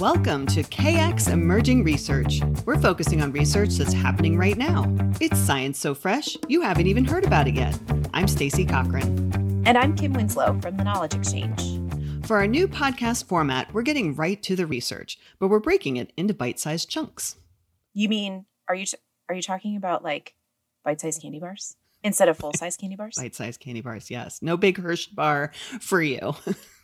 Welcome to KX Emerging Research. We're focusing on research that's happening right now. It's science so fresh, you haven't even heard about it yet. I'm Stacy Cochran. And I'm Kim Winslow from the Knowledge Exchange. For our new podcast format, we're getting right to the research, but we're breaking it into bite-sized chunks. You mean are you are you talking about like bite-sized candy bars instead of full-size candy bars? Bite-sized candy bars, yes. No big Hershey bar for you.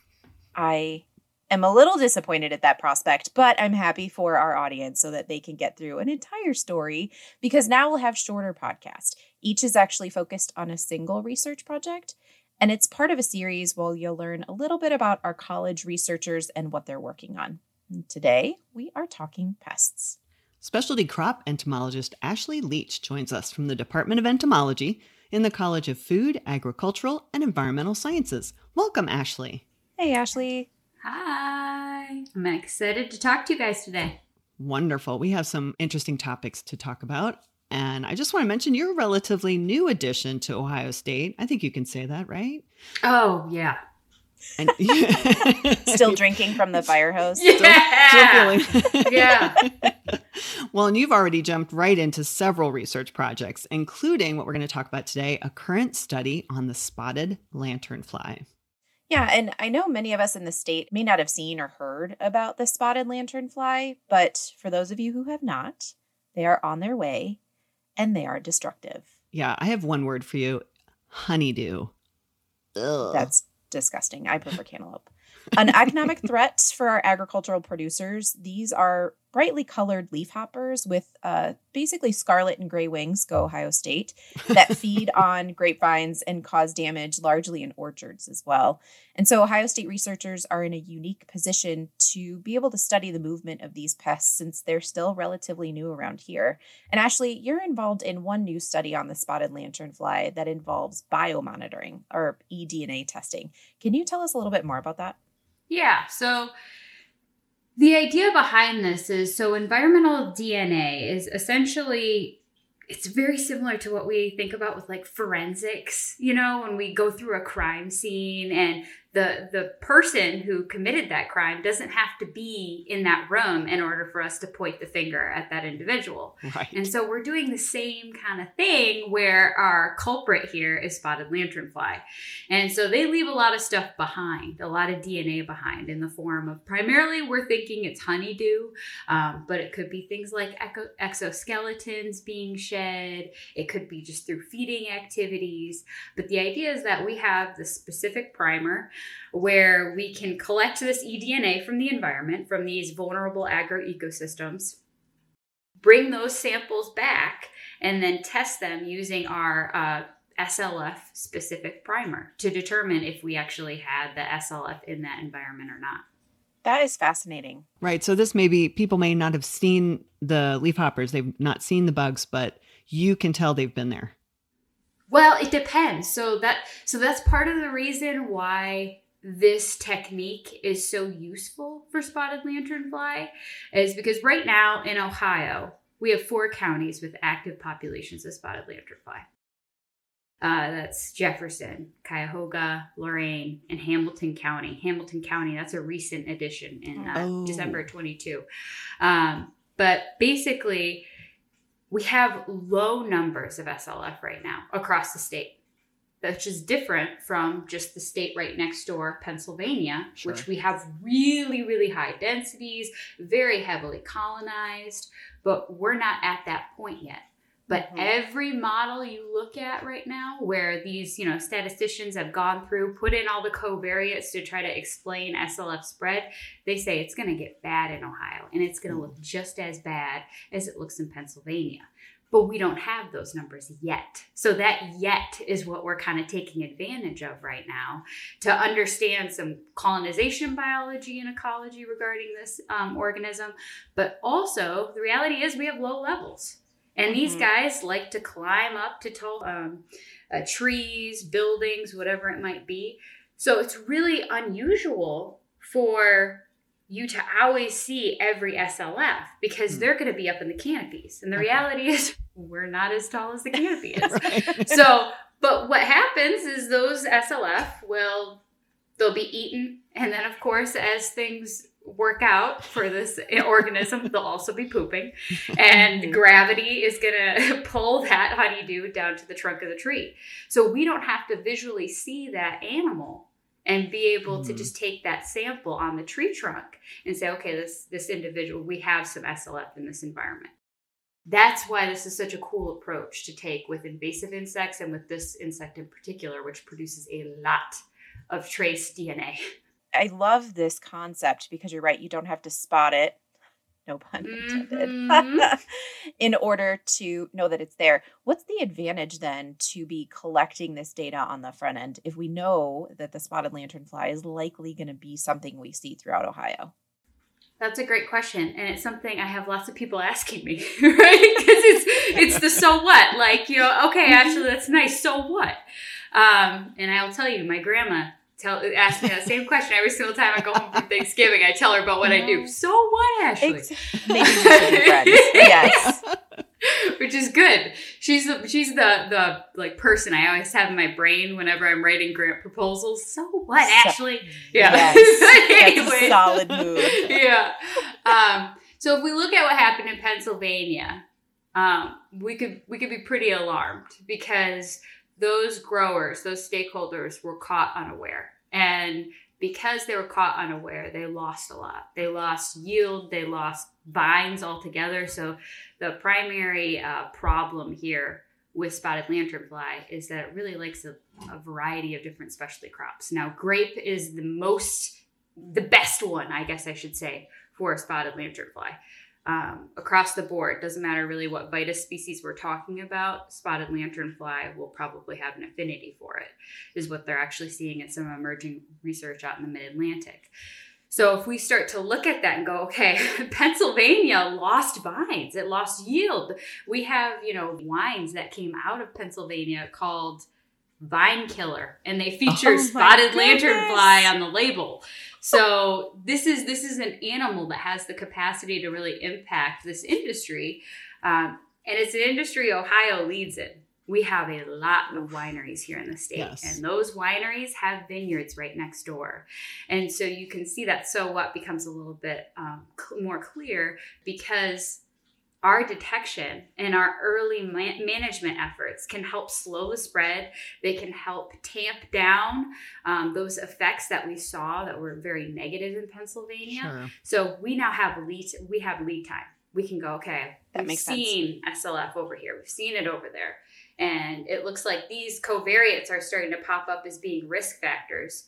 I am a little disappointed at that prospect, but I'm happy for our audience so that they can get through an entire story because now we'll have shorter podcasts. Each is actually focused on a single research project, and it's part of a series where you'll learn a little bit about our college researchers and what they're working on. And today, we are talking pests. Specialty crop entomologist Ashley Leach joins us from the Department of Entomology in the College of Food, Agricultural, and Environmental Sciences. Welcome, Ashley. Hey, Ashley. Hi. I'm excited to talk to you guys today. Wonderful. We have some interesting topics to talk about. And I just want to mention you're a relatively new addition to Ohio State. I think you can say that, right? Oh, yeah. And, still drinking from the fire hose? Yeah. Still, still yeah. well, and you've already jumped right into several research projects, including what we're going to talk about today a current study on the spotted lanternfly. Yeah, and I know many of us in the state may not have seen or heard about the spotted lanternfly, but for those of you who have not, they are on their way and they are destructive. Yeah, I have one word for you honeydew. Ugh. That's disgusting. I prefer cantaloupe. An economic threat for our agricultural producers. These are brightly colored leafhoppers with uh, basically scarlet and gray wings, go Ohio State, that feed on grapevines and cause damage largely in orchards as well. And so Ohio State researchers are in a unique position to be able to study the movement of these pests since they're still relatively new around here. And Ashley, you're involved in one new study on the spotted lanternfly that involves biomonitoring or eDNA testing. Can you tell us a little bit more about that? Yeah. So the idea behind this is so environmental DNA is essentially it's very similar to what we think about with like forensics, you know, when we go through a crime scene and the the person who committed that crime doesn't have to be in that room in order for us to point the finger at that individual. Right. And so we're doing the same kind of thing where our culprit here is spotted lanternfly. And so they leave a lot of stuff behind, a lot of DNA behind in the form of primarily we're thinking it's honeydew, um, but it could be things like echo- exoskeletons being shed. It could be just through feeding activities. But the idea is that we have the specific primer where we can collect this eDNA from the environment, from these vulnerable agroecosystems, bring those samples back, and then test them using our uh, SLF specific primer to determine if we actually had the SLF in that environment or not. That is fascinating. Right. So this may be people may not have seen the leafhoppers, they've not seen the bugs, but you can tell they've been there. Well, it depends. So that so that's part of the reason why this technique is so useful for spotted lanternfly is because right now in Ohio, we have four counties with active populations of spotted lanternfly. Uh, that's Jefferson, Cuyahoga, Lorain, and Hamilton County. Hamilton County, that's a recent addition in uh, oh. December 22. Um, but basically, we have low numbers of SLF right now across the state, which is different from just the state right next door, Pennsylvania, sure. which we have really, really high densities, very heavily colonized, but we're not at that point yet. But mm-hmm. every model you look at right now, where these, you know, statisticians have gone through, put in all the covariates to try to explain SLF spread, they say it's going to get bad in Ohio, and it's going to mm-hmm. look just as bad as it looks in Pennsylvania. But we don't have those numbers yet. So that yet is what we're kind of taking advantage of right now to understand some colonization biology and ecology regarding this um, organism. But also, the reality is we have low levels. And these mm-hmm. guys like to climb up to tall um, uh, trees, buildings, whatever it might be. So it's really unusual for you to always see every SLF because mm. they're going to be up in the canopies. And the okay. reality is, we're not as tall as the canopy is. right. So, but what happens is those SLF will they'll be eaten, and then of course, as things work out for this organism. They'll also be pooping. And gravity is going to pull that honeydew down to the trunk of the tree. So we don't have to visually see that animal and be able mm. to just take that sample on the tree trunk and say, okay, this, this individual, we have some SLF in this environment. That's why this is such a cool approach to take with invasive insects and with this insect in particular, which produces a lot of trace DNA. I love this concept because you're right, you don't have to spot it. No pun intended. Mm-hmm. in order to know that it's there. What's the advantage then to be collecting this data on the front end if we know that the spotted lanternfly is likely going to be something we see throughout Ohio? That's a great question, and it's something I have lots of people asking me, right? Because it's it's the so what, like you know, okay, actually that's nice, so what? Um, and I'll tell you, my grandma tell ask me that same question every single time I go home for Thanksgiving. I tell her about what I do. So what, Ashley? Maybe friends. yes. Which is good. She's the she's the the like person I always have in my brain whenever I'm writing grant proposals. So what, so, Ashley? Yeah. Yes. anyway. solid move. yeah. Um, so if we look at what happened in Pennsylvania, um, we could we could be pretty alarmed because those growers, those stakeholders were caught unaware. And because they were caught unaware, they lost a lot. They lost yield, they lost vines altogether. So, the primary uh, problem here with spotted lanternfly is that it really likes a, a variety of different specialty crops. Now, grape is the most, the best one, I guess I should say, for spotted lanternfly um, across the board. Doesn't matter really what vitis species we're talking about. Spotted lanternfly will probably have an affinity for it, is what they're actually seeing in some emerging research out in the mid Atlantic. So if we start to look at that and go, okay, Pennsylvania lost vines, it lost yield. We have, you know, wines that came out of Pennsylvania called Vine Killer, and they feature oh spotted lanternfly on the label. So this is this is an animal that has the capacity to really impact this industry, um, and it's an industry Ohio leads in. We have a lot of wineries here in the state, yes. and those wineries have vineyards right next door, and so you can see that. So what becomes a little bit um, cl- more clear because our detection and our early management efforts can help slow the spread. They can help tamp down um, those effects that we saw that were very negative in Pennsylvania. Sure. So we now have lead we have lead time. We can go okay. That we've makes seen sense. SLF over here. We've seen it over there, and it looks like these covariates are starting to pop up as being risk factors.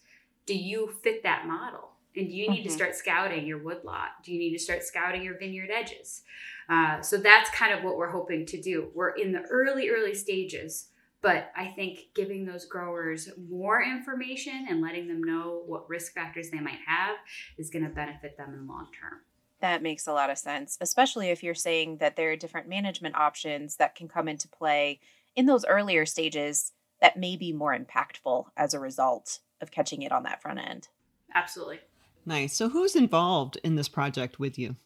Do you fit that model? And do you need mm-hmm. to start scouting your woodlot? Do you need to start scouting your vineyard edges? Uh, so that's kind of what we're hoping to do. We're in the early, early stages, but I think giving those growers more information and letting them know what risk factors they might have is going to benefit them in the long term. That makes a lot of sense, especially if you're saying that there are different management options that can come into play in those earlier stages that may be more impactful as a result of catching it on that front end. Absolutely. Nice. So, who's involved in this project with you?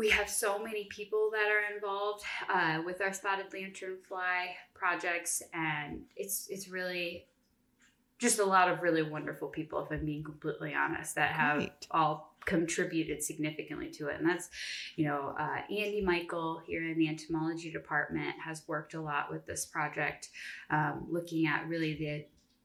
We have so many people that are involved uh, with our spotted lanternfly projects, and it's it's really just a lot of really wonderful people, if I'm being completely honest, that have Great. all contributed significantly to it. And that's, you know, uh, Andy Michel here in the entomology department has worked a lot with this project, um, looking at really the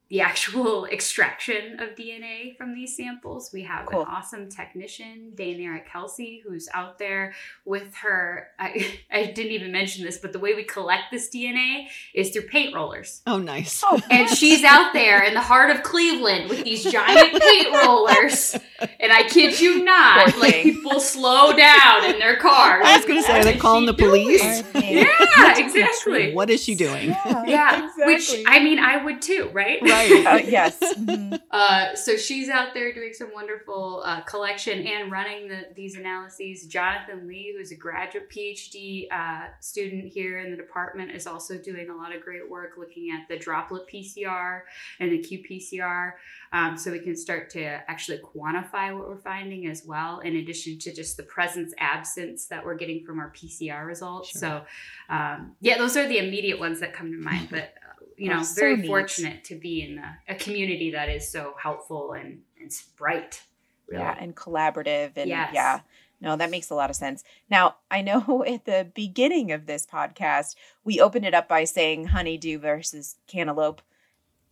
the actual extraction of DNA from these samples. We have cool. an awesome technician, Daenerys Kelsey, who's out there with her. I, I didn't even mention this, but the way we collect this DNA is through paint rollers. Oh, nice. Oh, and she's out there in the heart of Cleveland with these giant paint rollers. And I kid you not, like people slow down in their cars. I was going to say, are they calling the police? yeah, exactly. What is she doing? Yeah, yeah exactly. which I mean, I would too, right? Right right. Uh, yes. Mm-hmm. Uh, so she's out there doing some wonderful uh, collection and running the, these analyses. Jonathan Lee, who's a graduate PhD uh, student here in the department, is also doing a lot of great work looking at the droplet PCR and the qPCR. Um, so we can start to actually quantify what we're finding as well, in addition to just the presence absence that we're getting from our PCR results. Sure. So, um, yeah, those are the immediate ones that come to mind. But you know, very fortunate to be in a, a, community that is so helpful and, and bright. Really. Yeah, and collaborative and Yes. yeah. No, that makes a lot of sense. Now, I know at the beginning of this podcast, we opened it up by saying honeydew versus cantaloupe.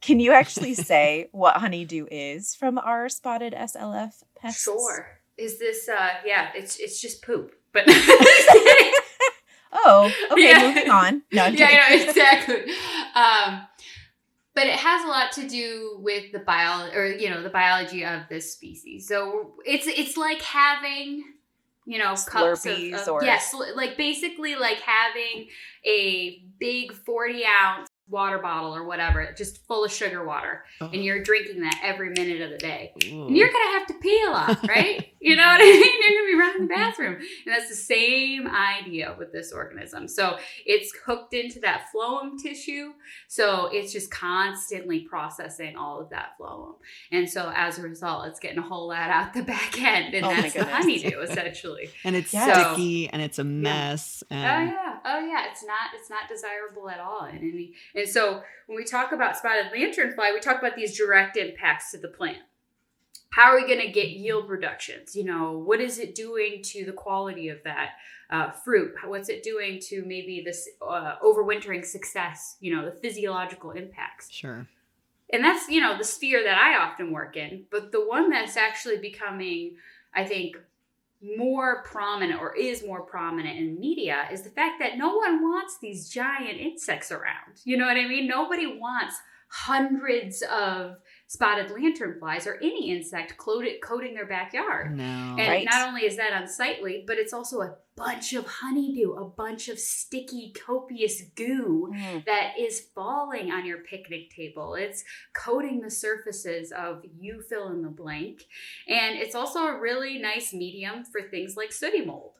Can you actually say what honeydew is from our spotted SLF pests? Sure. Is this uh yeah, it's it's just poop. But Oh, okay, Yeah. moving on. No, I'm yeah. I exactly. Um, but it has a lot to do with the bio or you know the biology of this species. So it's it's like having you know cups of, of yes, like basically like having a big forty ounce water bottle or whatever, just full of sugar water, Oh. and you're drinking that every minute of the day. Ooh. And you're gonna have to pee a lot, right? you know what I mean? You're gonna be running the bathroom. And that's the same idea with this organism. So it's hooked into that phloem tissue. So it's just constantly processing all of that phloem. And so as a result, it's getting a whole lot out the back end. And Oh that's the honeydew essentially. and it's Yeah. sticky and it's a mess. Oh And yeah, oh yeah. It's not it's not desirable at all in any. And so when we talk about spotted lanternfly, we talk about these direct impacts to the plant. How are we going to get yield reductions? You know, what is it doing to the quality of that uh, fruit? What's it doing to maybe this uh, overwintering success? You know, the physiological impacts. Sure. And that's, you know, the sphere that I often work in. But the one that's actually becoming, I think, more prominent or is more prominent in media is the fact that no one wants these giant insects around. You know what I mean? Nobody wants hundreds of spotted lanternflies or any insect coating their backyard. No. And Right. not only is that unsightly, but it's also a bunch of honeydew, a bunch of sticky, copious goo Mm. that is falling on your picnic table. It's coating the surfaces of you fill in the blank. And it's also a really nice medium for things like sooty mold.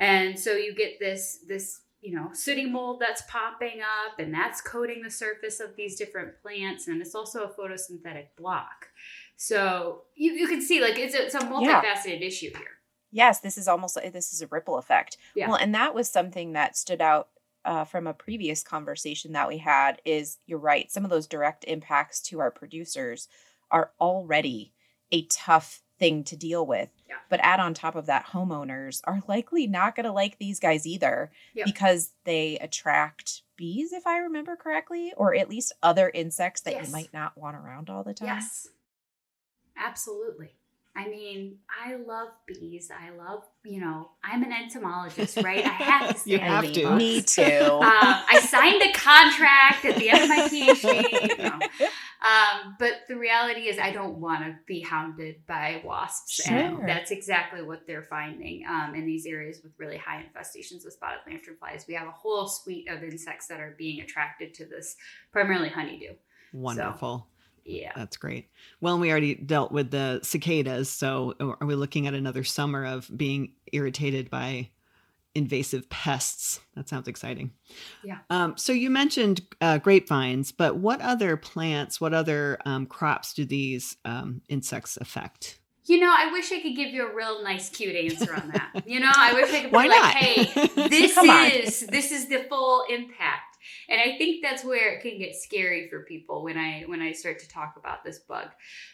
And so you get this this you know, sooty mold that's popping up and that's coating the surface of these different plants. And it's also a photosynthetic block. So you, you can see like it's a, it's a multifaceted issue here. Yes, this is almost this is a ripple effect. Yeah. Well, and that was something that stood out uh, from a previous conversation that we had. Is you're right, some of those direct impacts to our producers are already a tough thing to deal with. Yeah. But add on top of that, homeowners are likely not going to like these guys either Yeah. because they attract bees, if I remember correctly, or at least other insects that Yes. you might not want around all the time. Yes. Absolutely. I mean, I love bees. I love, you know, I'm an entomologist, right? I have to You have on to. bugs. Me too. Um, I signed a contract at the end of my PhD. You know. um, but the reality is, I don't want to be hounded by wasps, Sure. and that's exactly what they're finding um, in these areas with really high infestations of spotted lanternflies. We have a whole suite of insects that are being attracted to this, primarily honeydew. Wonderful. Yeah. That's great. Well, we already dealt with the cicadas, so are we looking at another summer of being irritated by invasive pests? That sounds exciting. Yeah. Um, so you mentioned uh, grapevines, but what other plants, what other um, crops do these um, insects affect? You know, I wish I could give you a real nice, cute answer on that. You know, I wish I could be Why like, not? "Hey, this is this is the full impact." And I think that's where it can get scary for people when I when I start to talk about this bug.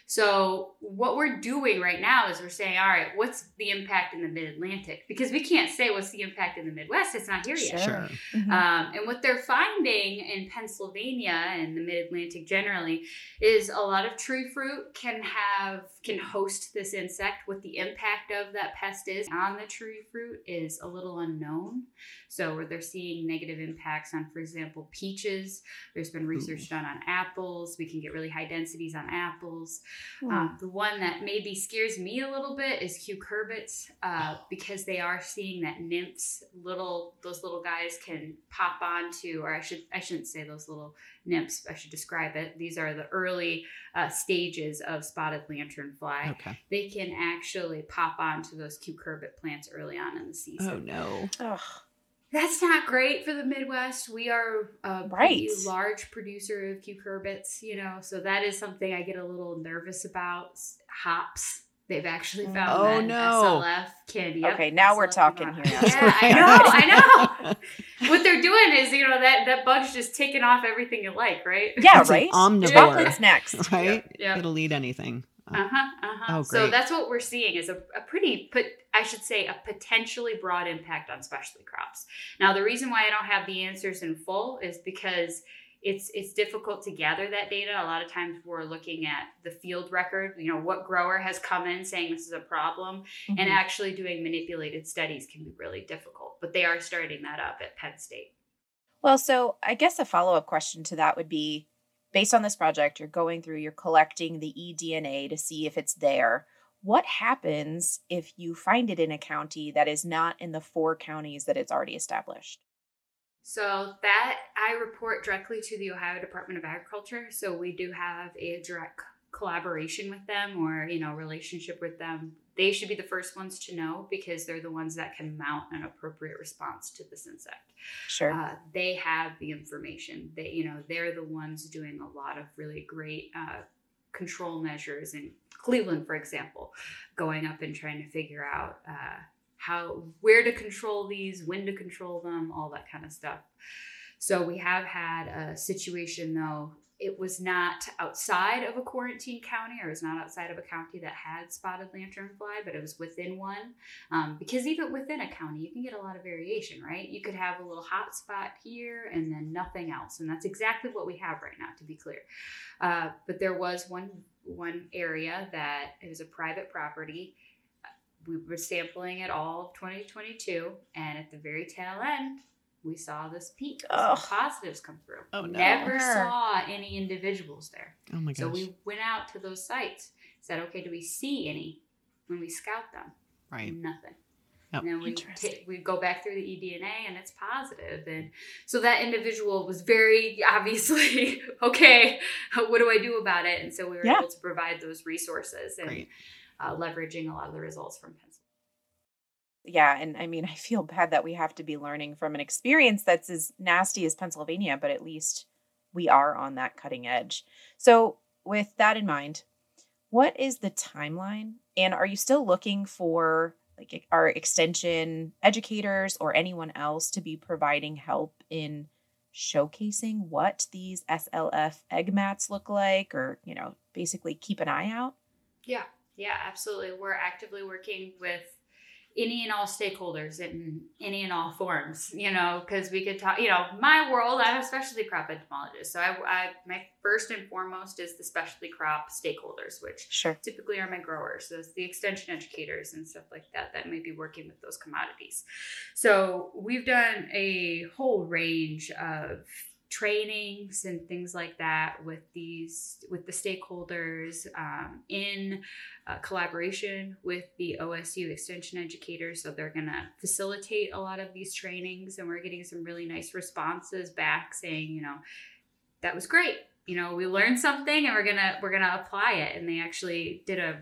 So what we're doing right now is we're saying, "All right, what's the impact in the Mid Atlantic?" Because we can't say what's the impact in the Midwest; it's not here yet. Sure. Mhm. Um, and what they're finding in Pennsylvania and the Mid Atlantic generally is a lot of tree fruit can have can host this insect. What the impact of that pest is on the tree fruit is a little unknown. So where they're seeing negative impacts on, for example, peaches. There's been research done on apples. We can get really high densities on apples. Hmm. Um, the one that maybe scares me a little bit is cucurbits uh, because they are seeing that nymphs, little those little guys can pop onto, or I should I shouldn't say those little nymphs. I should describe it. These are the early uh, stages of spotted lanternfly. Okay. They can actually pop onto those cucurbit plants early on in the season. Oh no. Ugh. That's not great for the Midwest. We are um, a Right. pretty large producer of cucurbits, you know, so that is something I get a little nervous about. Hops. They've actually mm. found Oh, that no. SLF can. Yep, Okay, now we're talking here. Yeah, I know, I know. What they're doing is, you know, that that bug's just taking off everything you like, right? Yeah, It's right. omnivore. Chocolate's next. Right? Yeah. It'll eat anything. Uh huh. Uh huh. Oh, so that's what we're seeing is a, a pretty, but I should say, a potentially broad impact on specialty crops. Now, the reason why I don't have the answers in full is because it's it's difficult to gather that data. A lot of times we're looking at the field record, you know, what grower has come in saying this is a problem, and Mhm. actually doing manipulated studies can be really difficult. But they are starting that up at Penn State. Well, so I guess a follow up question to that would be based on this project, you're going through, you're collecting the eDNA to see if it's there. What happens if you find it in a county that is not in the four counties that it's already established? So that I report directly to the Ohio Department of Agriculture. So we do have a direct collaboration with them or, you know, relationship with them. They should be the first ones to know because they're the ones that can mount an appropriate response to this insect. Sure. Uh, they have the information. They, you know, they're the ones doing a lot of really great uh, control measures in Cleveland, for example, going up and trying to figure out uh, how, where to control these, when to control them, all that kind of stuff. So we have had a situation though. It was not outside of a quarantine county, or it was not outside of a county that had spotted lanternfly, but it was within one. Um, because even within a county, you can get a lot of variation, right? You could have a little hot spot here and then nothing else, and that's exactly what we have right now, to be clear. Uh, but there was one one area that it was a private property. We were sampling it all of 2022, and at the very tail end, we saw this peak. of positives come through. Oh, no. Never saw any individuals there. Oh my gosh. So we went out to those sites, said, okay, do we see any when we scout them? right. Nothing. Yep. And then we we go back through the eDNA and it's positive, and so that individual was very obviously okay. What do I do about it? And so we were Yeah. able to provide those resources and uh, leveraging a lot of the results from Pennsylvania. Yeah, and I mean, I feel bad that we have to be learning from an experience that's as nasty as Pennsylvania, but at least we are on that cutting edge. So, with that in mind, what is the timeline? And are you still looking for like our extension educators or anyone else to be providing help in showcasing what these SLF egg mats look like or, you know, basically keep an eye out? Yeah, yeah, absolutely. We're actively working with any and all stakeholders in any and all forms, you know, because we could talk, you know, my world, I'm a specialty crop entomologist. So I, I, my first and foremost is the specialty crop stakeholders, which Sure. typically are my growers, so it's the extension educators and stuff like that that may be working with those commodities. So we've done a whole range of trainings and things like that with these with the stakeholders um, in uh, collaboration with the OSU extension educators. So they're going to facilitate a lot of these trainings, and we're getting some really nice responses back saying, you know, that was great. You know, we learned something, and we're gonna we're gonna apply it. And they actually did a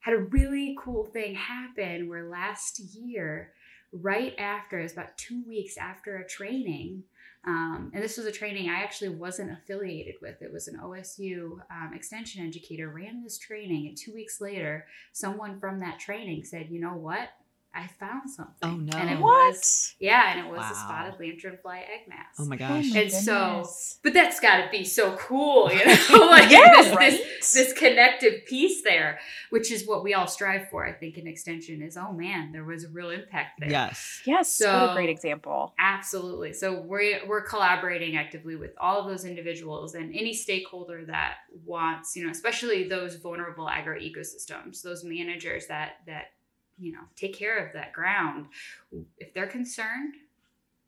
had a really cool thing happen where last year, right after it was about two weeks after a training. Um, and this was a training I actually wasn't affiliated with. It was an OSU um, extension educator ran this training, and two weeks later, someone from that training said, "You know what? I found something." Oh, no. And it What? was yeah, and it was Wow. a spotted lanternfly egg mass. Oh my Oh gosh. my And so- But that's got to be so cool, you know, like Yeah, this, right? this this connective piece there, which is what we all strive for. I think in extension is, oh man, there was a real impact there. yes. Yes, what a great example. Absolutely. So we're we're collaborating actively with all of those individuals and any stakeholder that wants, you know, especially those vulnerable agro ecosystems, those managers that that you know take care of that ground. If they're concerned,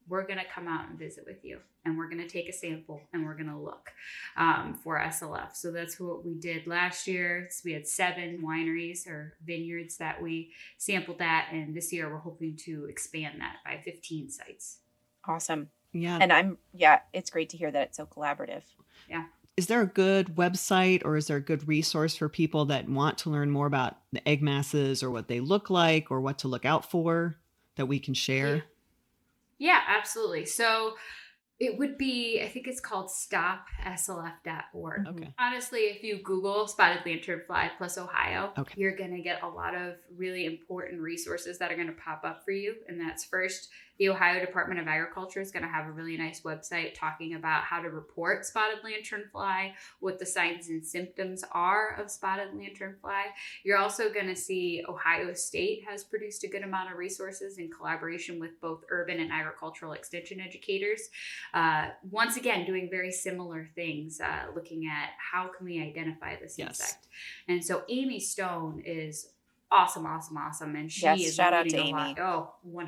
we're going to come out and visit with you and we're going to take a sample and we're going to look um, for SLF. So that's what we did last year. So we had seven wineries or vineyards that we sampled at, and this year we're hoping to expand that by 15 sites. Awesome. Yeah. And I'm, yeah, it's great to hear that it's so collaborative. Is there a good website or is there a good resource for people that want to learn more about the egg masses or what they look like or what to look out for that we can share? Yeah, absolutely. So it would be, I think it's called stopslf.org. Okay. Honestly, if you Google spotted lanternfly plus Ohio, Okay. you're going to get a lot of really important resources that are going to pop up for you. And that's first the Ohio Department of Agriculture is going to have a really nice website talking about how to report spotted lanternfly, what the signs and symptoms are of spotted lanternfly. You're also going to see Ohio State has produced a good amount of resources in collaboration with both urban and agricultural extension educators. Uh, once again, doing very similar things, uh, looking at how can we identify this Yes. insect. And so Amy Stone is awesome, awesome, awesome. And she Yes, is shout out to leading a lot- Oh, 100%.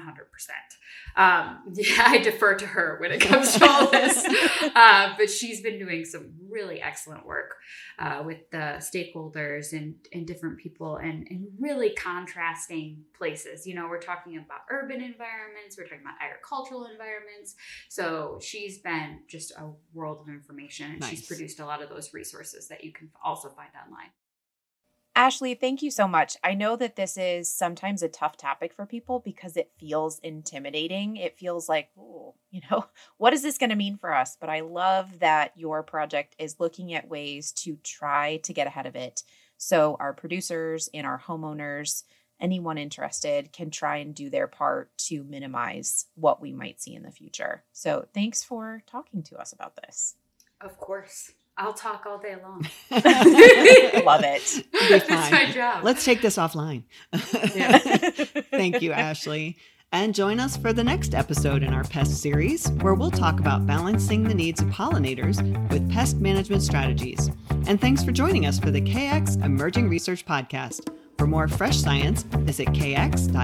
Um, yeah, I defer to her when it comes to all this. uh, but she's been doing some really excellent work uh, with the stakeholders and, and different people and, and really contrasting places. You know, we're talking about urban environments, we're talking about agricultural environments. So she's been just a world of information and she's produced a lot of those resources that you can also find online. Ashley, thank you so much. I know that this is sometimes a tough topic for people because it feels intimidating. It feels like, oh, you know, what is this going to mean for us? But I love that your project is looking at ways to try to get ahead of it. So our producers and our homeowners, anyone interested, can try and do their part to minimize what we might see in the future. So thanks for talking to us about this. Of course. I'll talk all day long. Love it. It'll That's my job. Let's take this offline. Yeah. Thank you, Ashley. And join us for the next episode in our pest series, where we'll talk about balancing the needs of pollinators with pest management strategies. And thanks for joining us for the KX Emerging Research Podcast. For more fresh science, visit kx.osu.edu.